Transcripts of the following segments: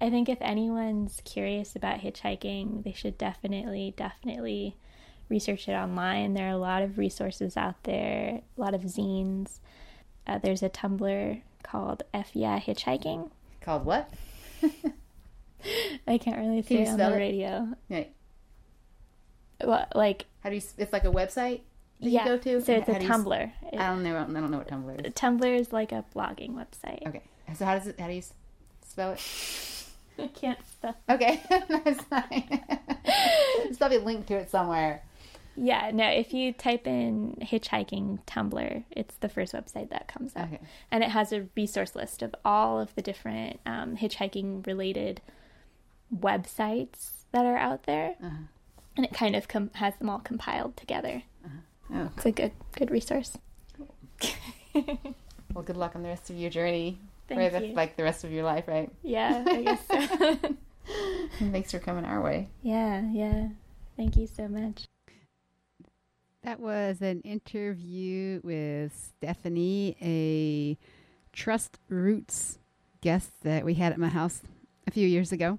I think if anyone's curious about hitchhiking, they should definitely, definitely research it online. There are a lot of resources out there, a lot of zines. Uh, there's a Tumblr called F Yeah Hitchhiking. Called what? I can't really Can say you it on the it? radio. Yeah. Well, like, How do you? s- It's like a website that yeah, you go to. so it's a How you s- Tumblr. It- I don't know. I don't know what Tumblr is. Tumblr is like a blogging website. Okay. So how does it? How do you spell it? I can't spell. Okay, that's fine. There's probably a link to it somewhere. Yeah, no, if you type in hitchhiking Tumblr, it's the first website that comes up. Okay. And it has a resource list of all of the different um, hitchhiking related websites that are out there. Uh-huh. And it kind of com- has them all compiled together. Oh, It's a good good resource. well, good luck on the rest of your journey. Thank Right, that's like the rest of your life, right? Yeah, I guess so. Thanks for coming our way. yeah, yeah. Thank you so much. That was an interview with Stephanie, a Trust Roots guest that we had at my house a few years ago.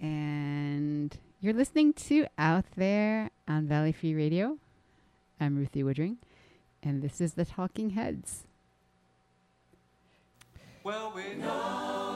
And you're listening to Out There on Valley Free Radio. I'm Ruthie Woodring, and this is the Talking Heads. Well, we know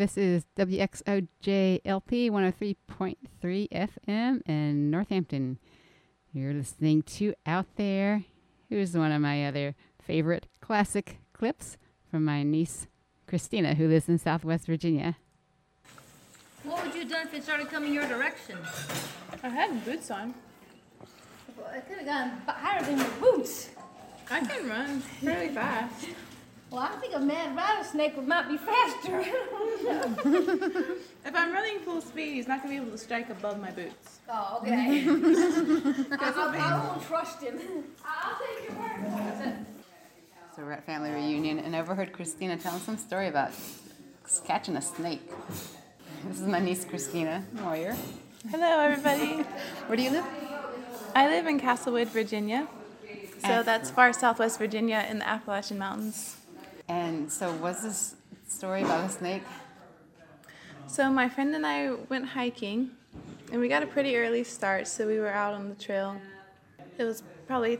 This is WXOJLP 103.3 FM in Northampton. You're listening to Out There. Here's one of my other favorite classic clips from my niece Christina, who lives in Southwest Virginia. What would you have done if it started coming your direction? I had boots on. Well, I could have gone higher than your boots. I can run really fast. Well, I think a mad rattlesnake would might be faster. If I'm running full speed, he's not gonna be able to strike above my boots. oh, okay. I, I, I won't trust him. I'll take your word for it. So we're at family reunion, and I overheard Christina telling some story about catching a snake. This is my niece Christina Moyer. Hello, everybody. Where do you live? I live in Castlewood, Virginia. So Excellent. that's far southwest Virginia in the Appalachian Mountains. And so, what's this story about a snake? So my friend and I went hiking, and we got a pretty early start, so we were out on the trail. It was probably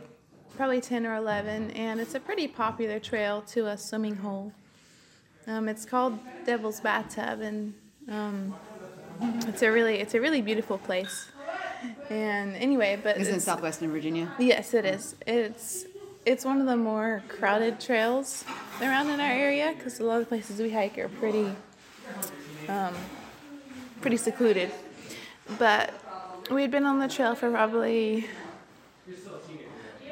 probably 10 or 11, and it's a pretty popular trail to a swimming hole. Um, it's called Devil's Bathtub, and um, it's a really it's a really beautiful place. And anyway, but It's in southwestern Virginia. Yes, it is. It's it's one of the more crowded trails around in our area because a lot of the places we hike are pretty um, pretty secluded. But we had been on the trail for probably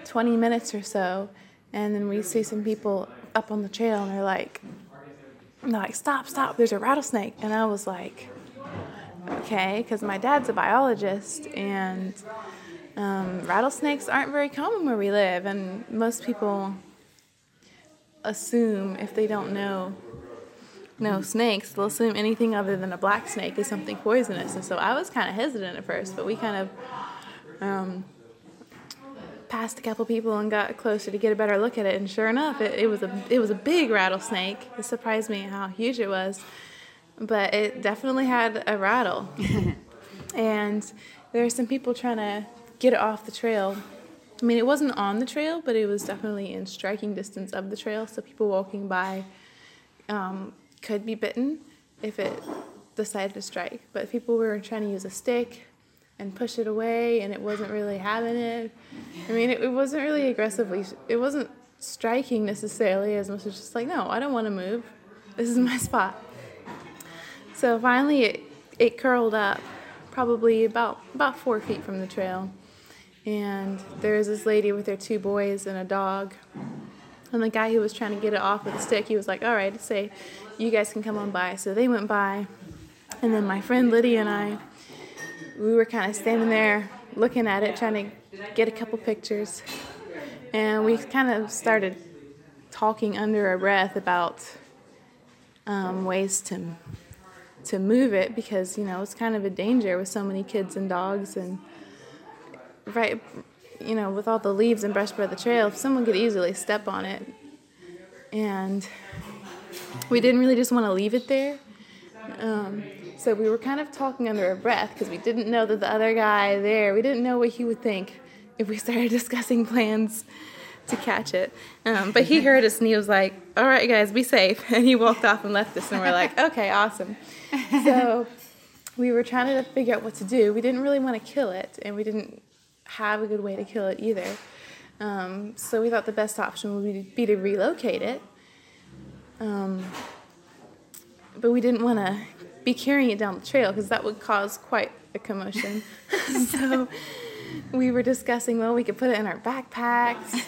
20 minutes or so, and then we see some people up on the trail, and they're like, they're like, stop, stop! There's a rattlesnake, and I was like, okay, because my dad's a biologist, and um, rattlesnakes aren't very common where we live, and most people assume if they don't know no snakes, they'll assume anything other than a black snake is something poisonous. And so I was kind of hesitant at first, but we kind of um, passed a couple people and got closer to get a better look at it. And sure enough, it, it was a it was a big rattlesnake. It surprised me how huge it was, but it definitely had a rattle. and there were some people trying to get it off the trail. I mean, it wasn't on the trail, but it was definitely in striking distance of the trail. So people walking by um, could be bitten if it decided to strike. But people were trying to use a stick and push it away, and it wasn't really having it. I mean, it, it wasn't really aggressively, it wasn't striking necessarily as much as just like, no, I don't want to move. This is my spot. So finally, it, it curled up, probably about about four feet from the trail, and there was this lady with her two boys and a dog. And the guy who was trying to get it off with a stick, he was like, "All right, safe. You guys can come on by." So they went by, and then my friend Lydia and I, we were kind of standing there looking at it, trying to get a couple pictures, and we kind of started talking under our breath about um, ways to to move it because you know it's kind of a danger with so many kids and dogs and right you know with all the leaves and brush by the trail someone could easily step on it. And we didn't really just want to leave it there. Um, so we were kind of talking under our breath because we didn't know that the other guy there we didn't know what he would think if we started discussing plans to catch it. Um, but he heard us and he was like all right guys be safe. And he walked off and left us and we're like okay awesome. So we were trying to figure out what to do. We didn't really want to kill it and we didn't have a good way to kill it either. Um, so we thought the best option would be, be to relocate it. Um, but we didn't want to be carrying it down the trail because that would cause quite a commotion. So we were discussing well we could put it in our backpacks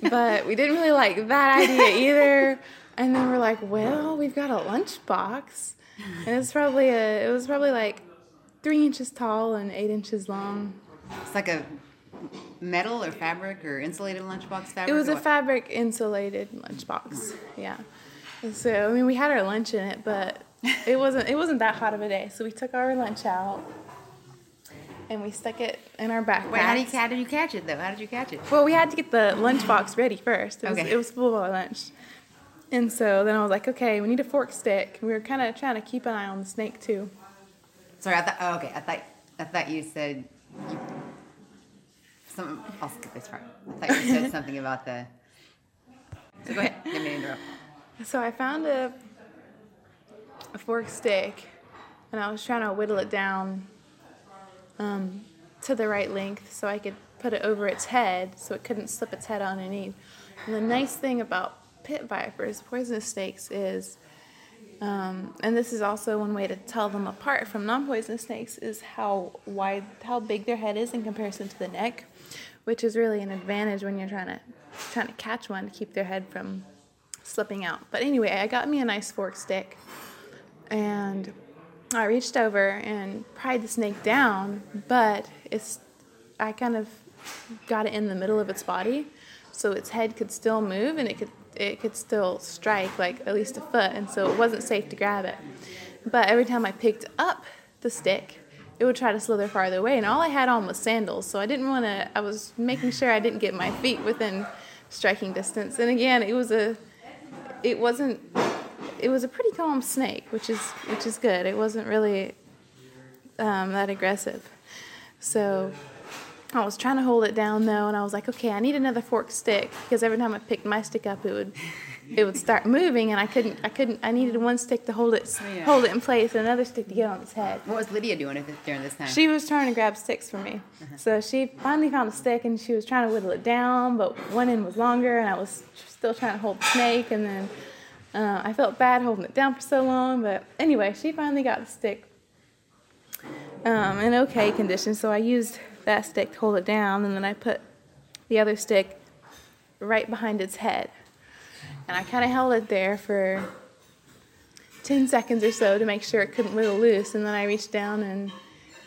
but we didn't really like that idea either. And then we're like well we've got a lunchbox. And it's probably a it was probably like three inches tall and eight inches long. It's like a metal or fabric or insulated lunchbox fabric. it was a what? fabric insulated lunchbox yeah so i mean we had our lunch in it but it wasn't it wasn't that hot of a day so we took our lunch out and we stuck it in our backpack Wait, how did, you, how did you catch it though? How did you catch it? Well, we had to get the lunchbox ready first. It was, Okay. it was full of our lunch. And so then I was like, okay, we need a fork stick. We were kind of trying to keep an eye on the snake too. Sorry, I thought. Oh, okay, I thought. I thought you said. You, some. I'll skip this part. I thought you said something about the. So go ahead. Mean interrupt. So I found a, a fork stick, and I was trying to whittle it down um, to the right length so I could put it over its head so it couldn't slip its head underneath. And the nice thing about pit vipers, poisonous snakes, is, um, and this is also one way to tell them apart from non-poisonous snakes, is how wide, how big their head is in comparison to the neck, which is really an advantage when you're trying to trying to catch one to keep their head from slipping out. But anyway, I got me a nice fork stick, and I reached over and pried the snake down, but it's I kind of got it in the middle of its body, so its head could still move and it could it could still strike like at least a foot, and so it wasn't safe to grab it. But every time I picked up the stick, it would try to slither farther away, and all I had on was sandals, so I didn't want to. I was making sure I didn't get my feet within striking distance. And again, it was a, it wasn't, it was a pretty calm snake, which is which is good. It wasn't really um, that aggressive, so. I was trying to hold it down though, and I was like, okay, I need another fork stick because every time I picked my stick up, it would, it would start moving, and I couldn't, I couldn't, I needed one stick to hold it, Yeah. hold it in place, and another stick to get on its head. What was Lydia doing during this time? She was trying to grab sticks for me. So she finally found a stick and she was trying to whittle it down, but one end was longer and I was still trying to hold the snake. And then uh, I felt bad holding it down for so long. But anyway, she finally got the stick um, in okay condition. So I used that stick to hold it down and then I put the other stick right behind its head. And I kind of held it there for 10 seconds or so to make sure it couldn't wiggle loose. And then I reached down and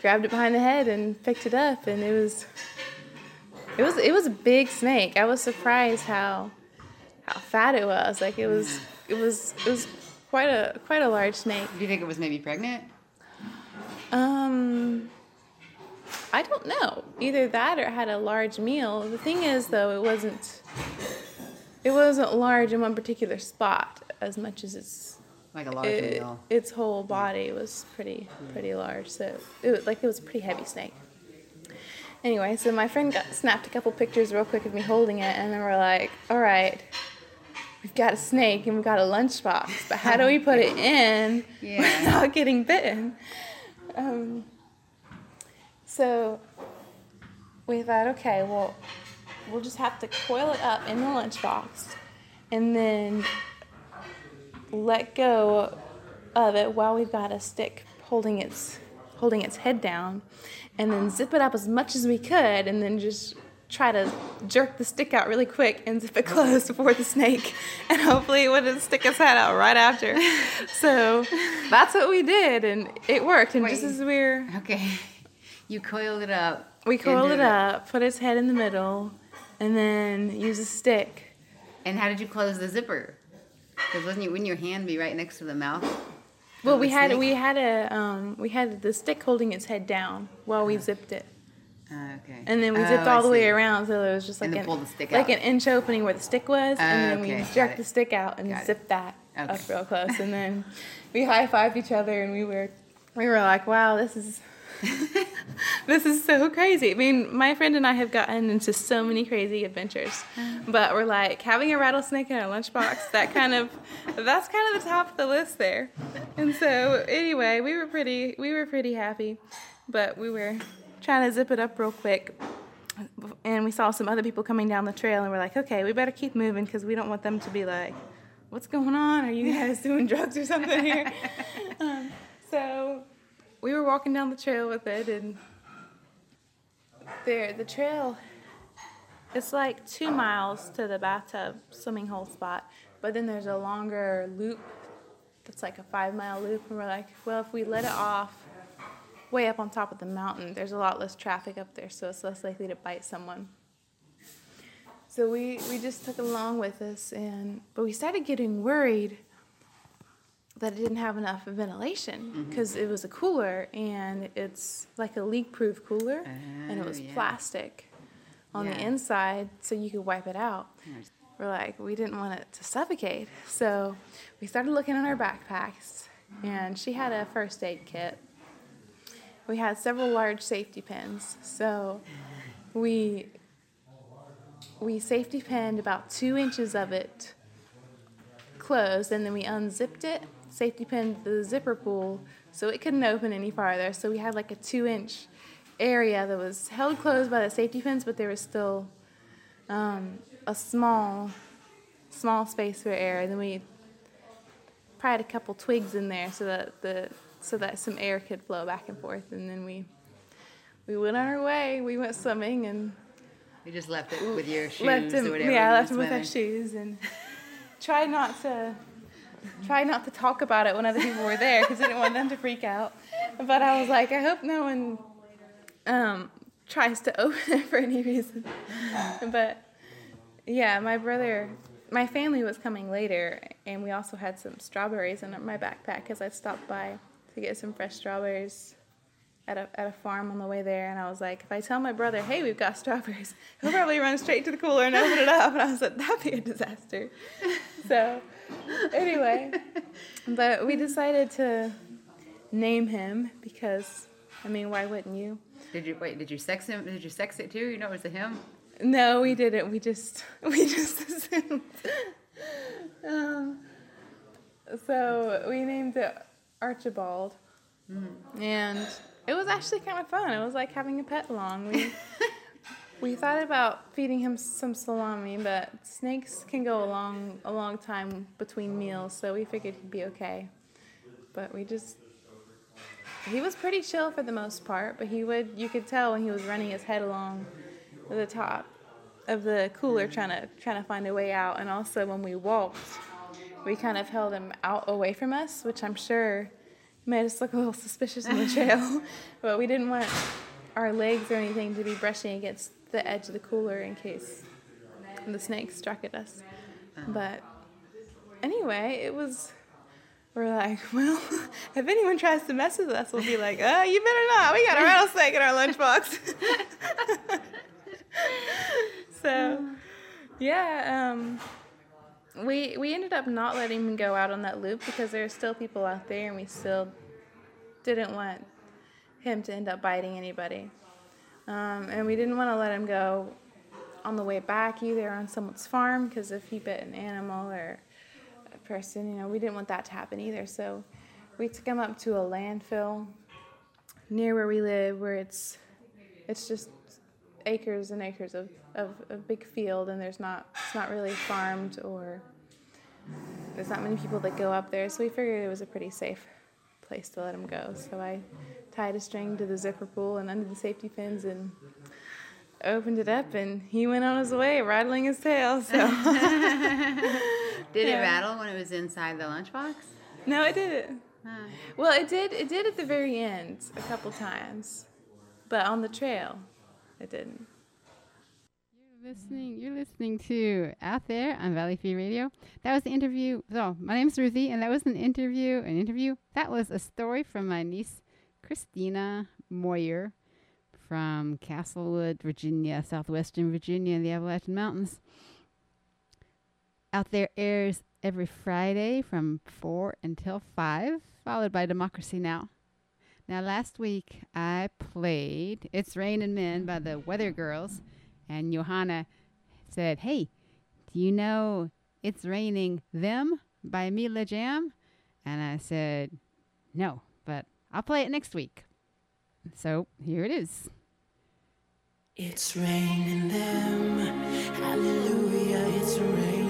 grabbed it behind the head and picked it up. And it was, it was, it was a big snake. I was surprised how, how fat it was. Like it was, it was, it was quite a, quite a large snake. Do you think it was maybe pregnant? Um, I don't know. Either that or had a large meal. The thing is, though, it wasn't. It wasn't large in one particular spot as much as its Like a large it, meal. its whole body was pretty pretty large. So it was like it was a pretty heavy snake. Anyway, so my friend got snapped a couple pictures real quick of me holding it, and then we're like, "All right, we've got a snake and we've got a lunchbox, but how do we put it in Yeah. without getting bitten?" Um, so we thought, okay, well, we'll just have to coil it up in the lunchbox, and then let go of it while we've got a stick holding its holding its head down and then zip it up as much as we could and then just try to jerk the stick out really quick and zip it closed before the snake and hopefully it wouldn't stick its head out right after so that's what we did and it worked and just Wait. as we were Okay. You coiled it up. we coiled it up put its head in the middle and then use a stick And how did you close the zipper? Because wasn't you, wouldn't your hand be right next to the mouth? well we had snake? we had a um, we had the stick holding its head down while we zipped it Ah, okay. And then we Oh, zipped I all the way around, so it was just like an, the stick like an inch opening where the stick was, and then okay, we jerked the stick out and Got it. zipped that Okay. up real close, and then we high fived each other, and we were we were like, wow, this is this is so crazy. I mean, my friend and I have gotten into so many crazy adventures, but we're like having a rattlesnake in our lunchbox. That kind of that's kind of the top of the list there. And so anyway, we were pretty we were pretty happy, but we were trying to zip it up real quick. And we saw some other people coming down the trail, and we're like, okay, we better keep moving because we don't want them to be like, what's going on? Are you guys doing drugs or something here? um, so we were walking down the trail with it, and there, the trail, it's like two miles to the bathtub swimming hole spot, but then there's a longer loop that's like a five mile loop, and we're like, well, if we let it off way up on top of the mountain, there's a lot less traffic up there, so it's less likely to bite someone. So we, we just took it along with us, and but we started getting worried that it didn't have enough ventilation mm-hmm. because it was a cooler and it's like a leak-proof cooler, and it Oh, was yeah. plastic on the inside, so you could wipe it out. We're like, we didn't want it to suffocate, so we started looking in our backpacks, and she had a first aid kit. We had several large safety pins, so we we safety pinned about two inches of it closed, and then we unzipped it safety pinned the zipper pull so it couldn't open any farther. So we had like a two inch area that was held closed by the safety pins, but there was still um, a small, small space for air. And then we pried a couple twigs in there so that the so that some air could flow back and forth. And then we we went on our way. We went swimming and You just left it with your shoes left him. or whatever. Yeah, you left him with our shoes and tried not to try not to talk about it when other people were there because I didn't want them to freak out. But I was like, I hope no one um, tries to open it for any reason. But yeah, my brother, my family was coming later, and we also had some strawberries in my backpack because I stopped by to get some fresh strawberries at a, at a farm on the way there. And I was like, if I tell my brother, hey, we've got strawberries, he'll probably run straight to the cooler and open it up. And I was like, that'd be a disaster. So anyway, but we decided to name him because, I mean, why wouldn't you? Did you wait? Did you sex him? Did you sex it too? You know it was a him. No, we didn't. We just we just assumed. um, so we named it Archibald, and it was actually kind of fun. It was like having a pet along. We we thought about feeding him some salami, but snakes can go a long a long time between meals, so we figured he'd be okay. But we just he was pretty chill for the most part, but he would you could tell when he was running his head along the top of the cooler trying to trying to find a way out and also when we walked we kind of held him out away from us which i'm sure made us look a little suspicious on the trail but we didn't want our legs or anything to be brushing against the edge of the cooler in case the snake struck at us but anyway it was we're like, well, if anyone tries to mess with us, we'll be like, oh, you better not. We got a rattlesnake in our lunchbox. so, yeah, um, we we ended up not letting him go out on that loop because there are still people out there, and we still didn't want him to end up biting anybody. Um, and we didn't want to let him go on the way back either on someone's farm because if he bit an animal or a person, you know, we didn't want that to happen either. So we took him up to a landfill near where we live, where it's it's just acres and acres of, of, of big field, and there's not it's not really farmed or there's not many people that go up there. So we figured it was a pretty safe place to let him go. So I tied a string to the zipper pull and under the safety pins and opened it up, and he went on his way, rattling his tail. So Did Yeah. it rattle when it was inside the lunchbox? no, it didn't. Huh. Well, it did. It did at the very end a couple times, but on the trail, it didn't. You're listening. You're listening to Out There on Valley Free Radio. That was the interview. So my name's Ruthie, and that was an interview. An interview. That was a story from my niece Christina Moyer from Castlewood, Virginia, southwestern Virginia, in the Appalachian Mountains. Out There airs every Friday from four until five, followed by Democracy Now. Now, last week I played It's Raining Men by the Weather Girls, and Johanna said, Hey, do you know It's Raining Them by Mila Jam? And I said, No, but I'll play it next week. So here it is. It's raining them, hallelujah, it's raining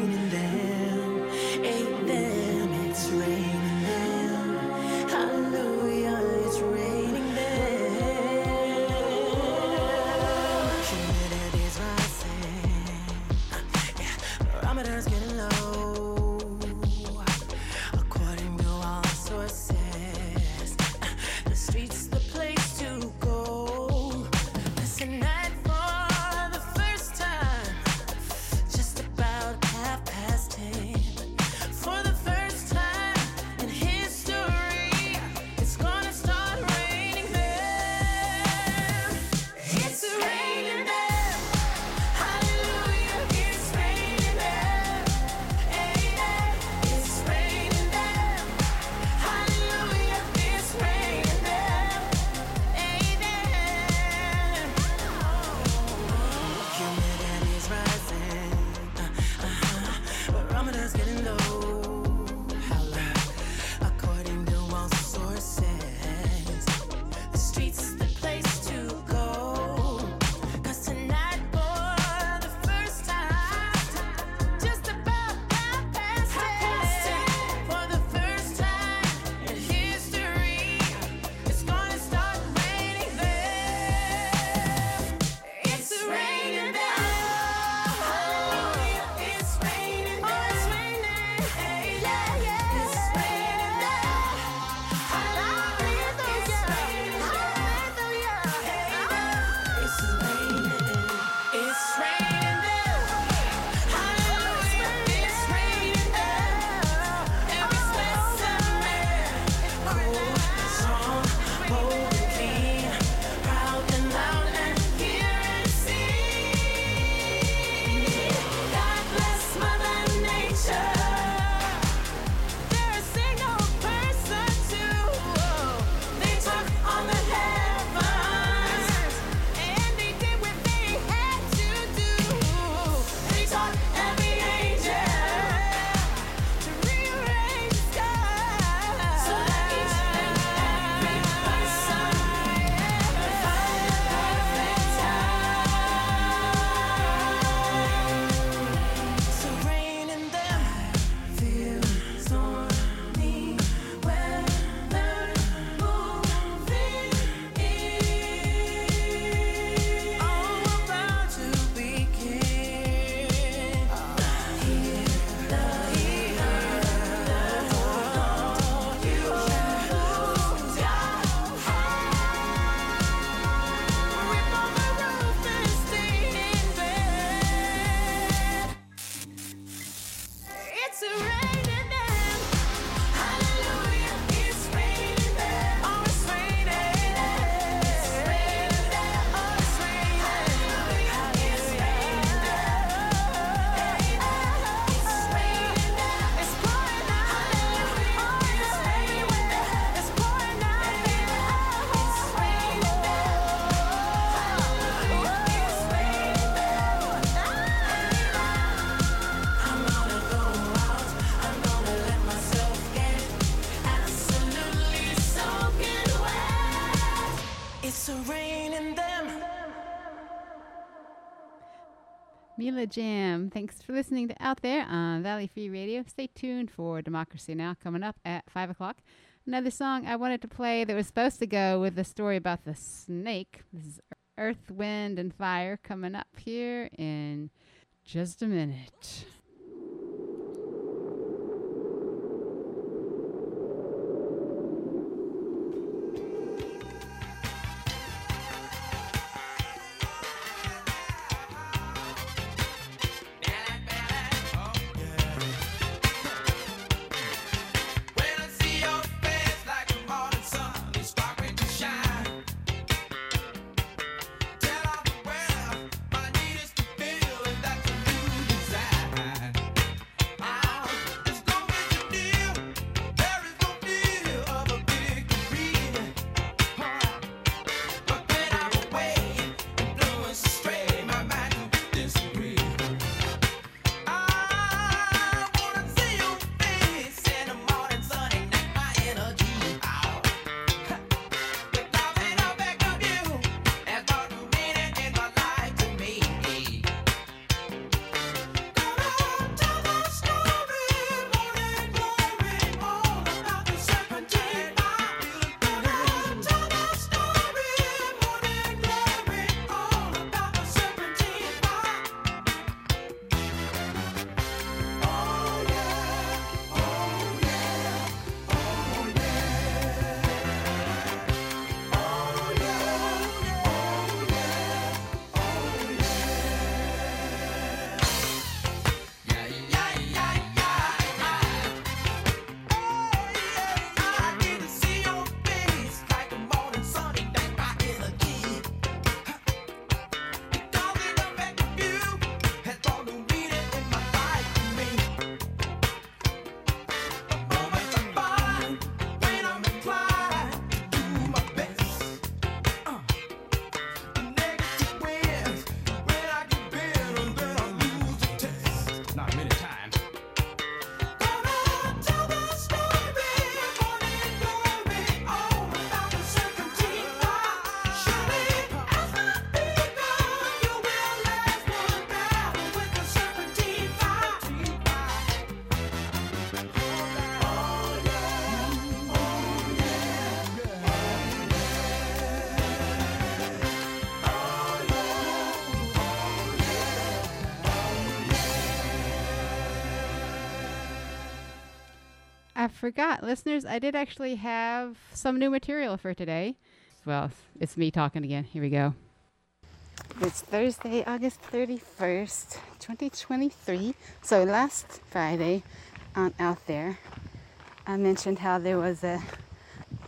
Mila Jam. Thanks for listening to Out There on Valley Free Radio. Stay tuned for Democracy Now! coming up at 5 o'clock. Another song I wanted to play that was supposed to go with the story about the snake. This is Earth, Wind, and Fire coming up here in just a minute. Forgot, listeners, I did actually have some new material for today. Well, it's me talking again. Here we go. It's Thursday, August 31st, 2023. So last Friday on Out There, I mentioned how there was a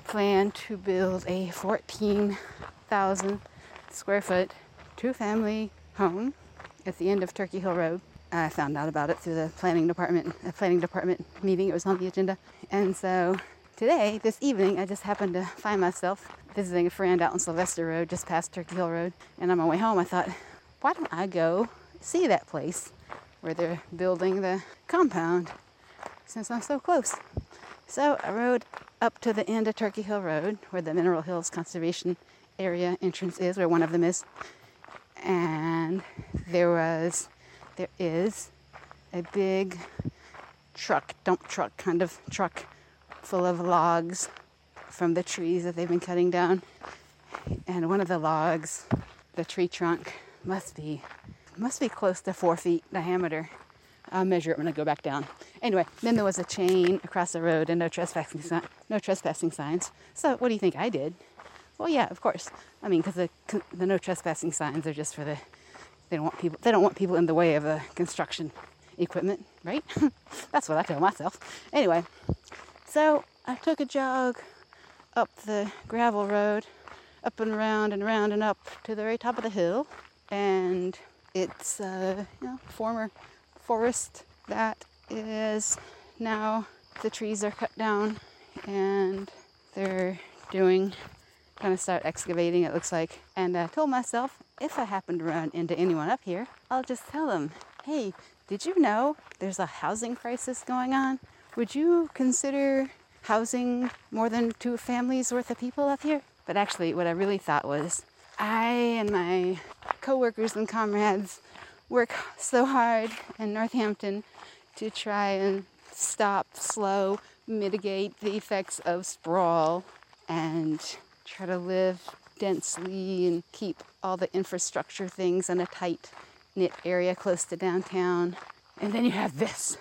plan to build a 14,000 square foot two family home at the end of Turkey Hill Road. I found out about it through the planning department, a planning department meeting. It was on the agenda. And so today, this evening, I just happened to find myself visiting a friend out on Sylvester Road, just past Turkey Hill Road. And on my way home, I thought, why don't I go see that place where they're building the compound since I'm so close? So I rode up to the end of Turkey Hill Road, where the Mineral Hills Conservation Area entrance is, where one of them is. And there was, there is a big truck, dump truck kind of truck full of logs from the trees that they've been cutting down. And one of the logs, the tree trunk, must be must be close to four feet diameter. I'll measure it when I go back down. Anyway, then there was a chain across the road and no trespassing si- no trespassing signs. So what do you think I did? Well, yeah, of course. I mean, because the the no trespassing signs are just for the they don't want people they don't want people in the way of the construction equipment, right? That's what I tell myself. Anyway, so I took a jog up the gravel road, up and around and around and up to the very top of the hill, and it's uh, you know former forest that is now the trees are cut down and they're doing kind of start excavating it looks like and i told myself if i happen to run into anyone up here i'll just tell them hey did you know there's a housing crisis going on? Would you consider housing more than two families worth of people up here? But actually what i really thought was i and my coworkers and comrades work so hard in Northampton to try and stop, slow, mitigate the effects of sprawl and try to live densely and keep all the infrastructure things in a tight knit area close to downtown. And then you have this.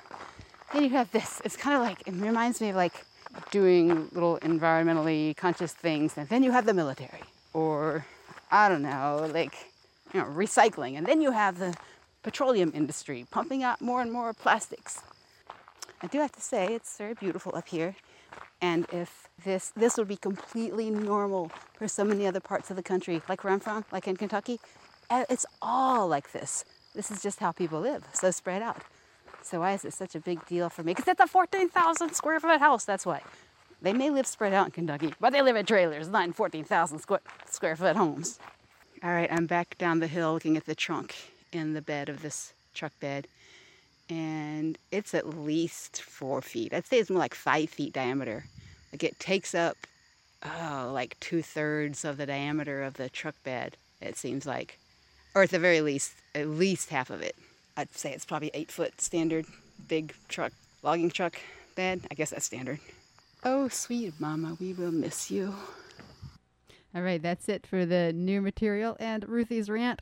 Then you have this. It's kind of like, it reminds me of like doing little environmentally conscious things. And then you have the military. Or, I don't know, like, you know, recycling. And then you have the petroleum industry pumping out more and more plastics. I do have to say, it's very beautiful up here. And if this this would be completely normal for so many other parts of the country, like where I'm from, like in Kentucky, eh, it's all like this. This is just how people live, so spread out. So why is it such a big deal for me? Because it's a 14,000 square foot house. That's why. They may live spread out in Kentucky, but they live in trailers, not in 14,000 squ- square foot homes. All right, I'm back down the hill looking at the trunk in the bed of this truck bed and it's at least four feet. I'd say it's more like five feet diameter. Like it takes up, oh, like two thirds of the diameter of the truck bed. It seems like, or at the very least, at least half of it. I'd say it's probably eight foot standard, big truck, logging truck bed. I guess that's standard. Oh, sweet mama, we will miss you. All right, that's it for the new material and Ruthie's rant,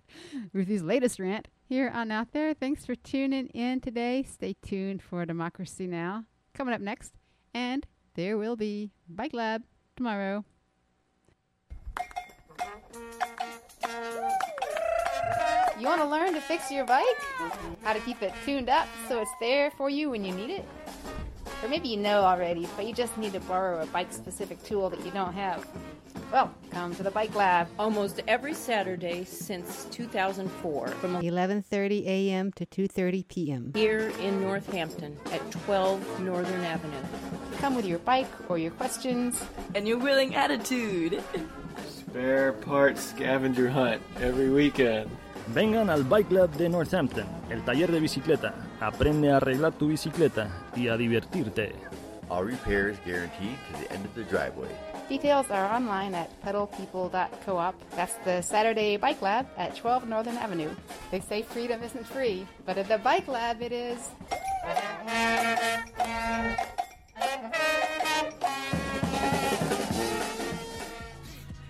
Ruthie's latest rant here on Out There. Thanks for tuning in today. Stay tuned for Democracy Now! coming up next, and there will be Bike Lab tomorrow. You want to learn to fix your bike? How to keep it tuned up so it's there for you when you need it? Or maybe you know already, but you just need to borrow a bike specific tool that you don't have. Well, come to the Bike Lab. almost every Saturday since 2004 from 11:30 a.m. to 2:30 p.m. here in Northampton at 12 Northern Avenue. Come with your bike or your questions. And your willing attitude. Spare parts scavenger hunt every weekend. Vengan al Bike Lab de Northampton, el taller de bicicleta. Aprende a arreglar tu bicicleta y a divertirte. All repairs guaranteed to the end of the driveway. Details are online at pedalpeople.coop. That's the Saturday Bike Lab at 12 Northern Avenue. They say freedom isn't free, but at the Bike Lab it is.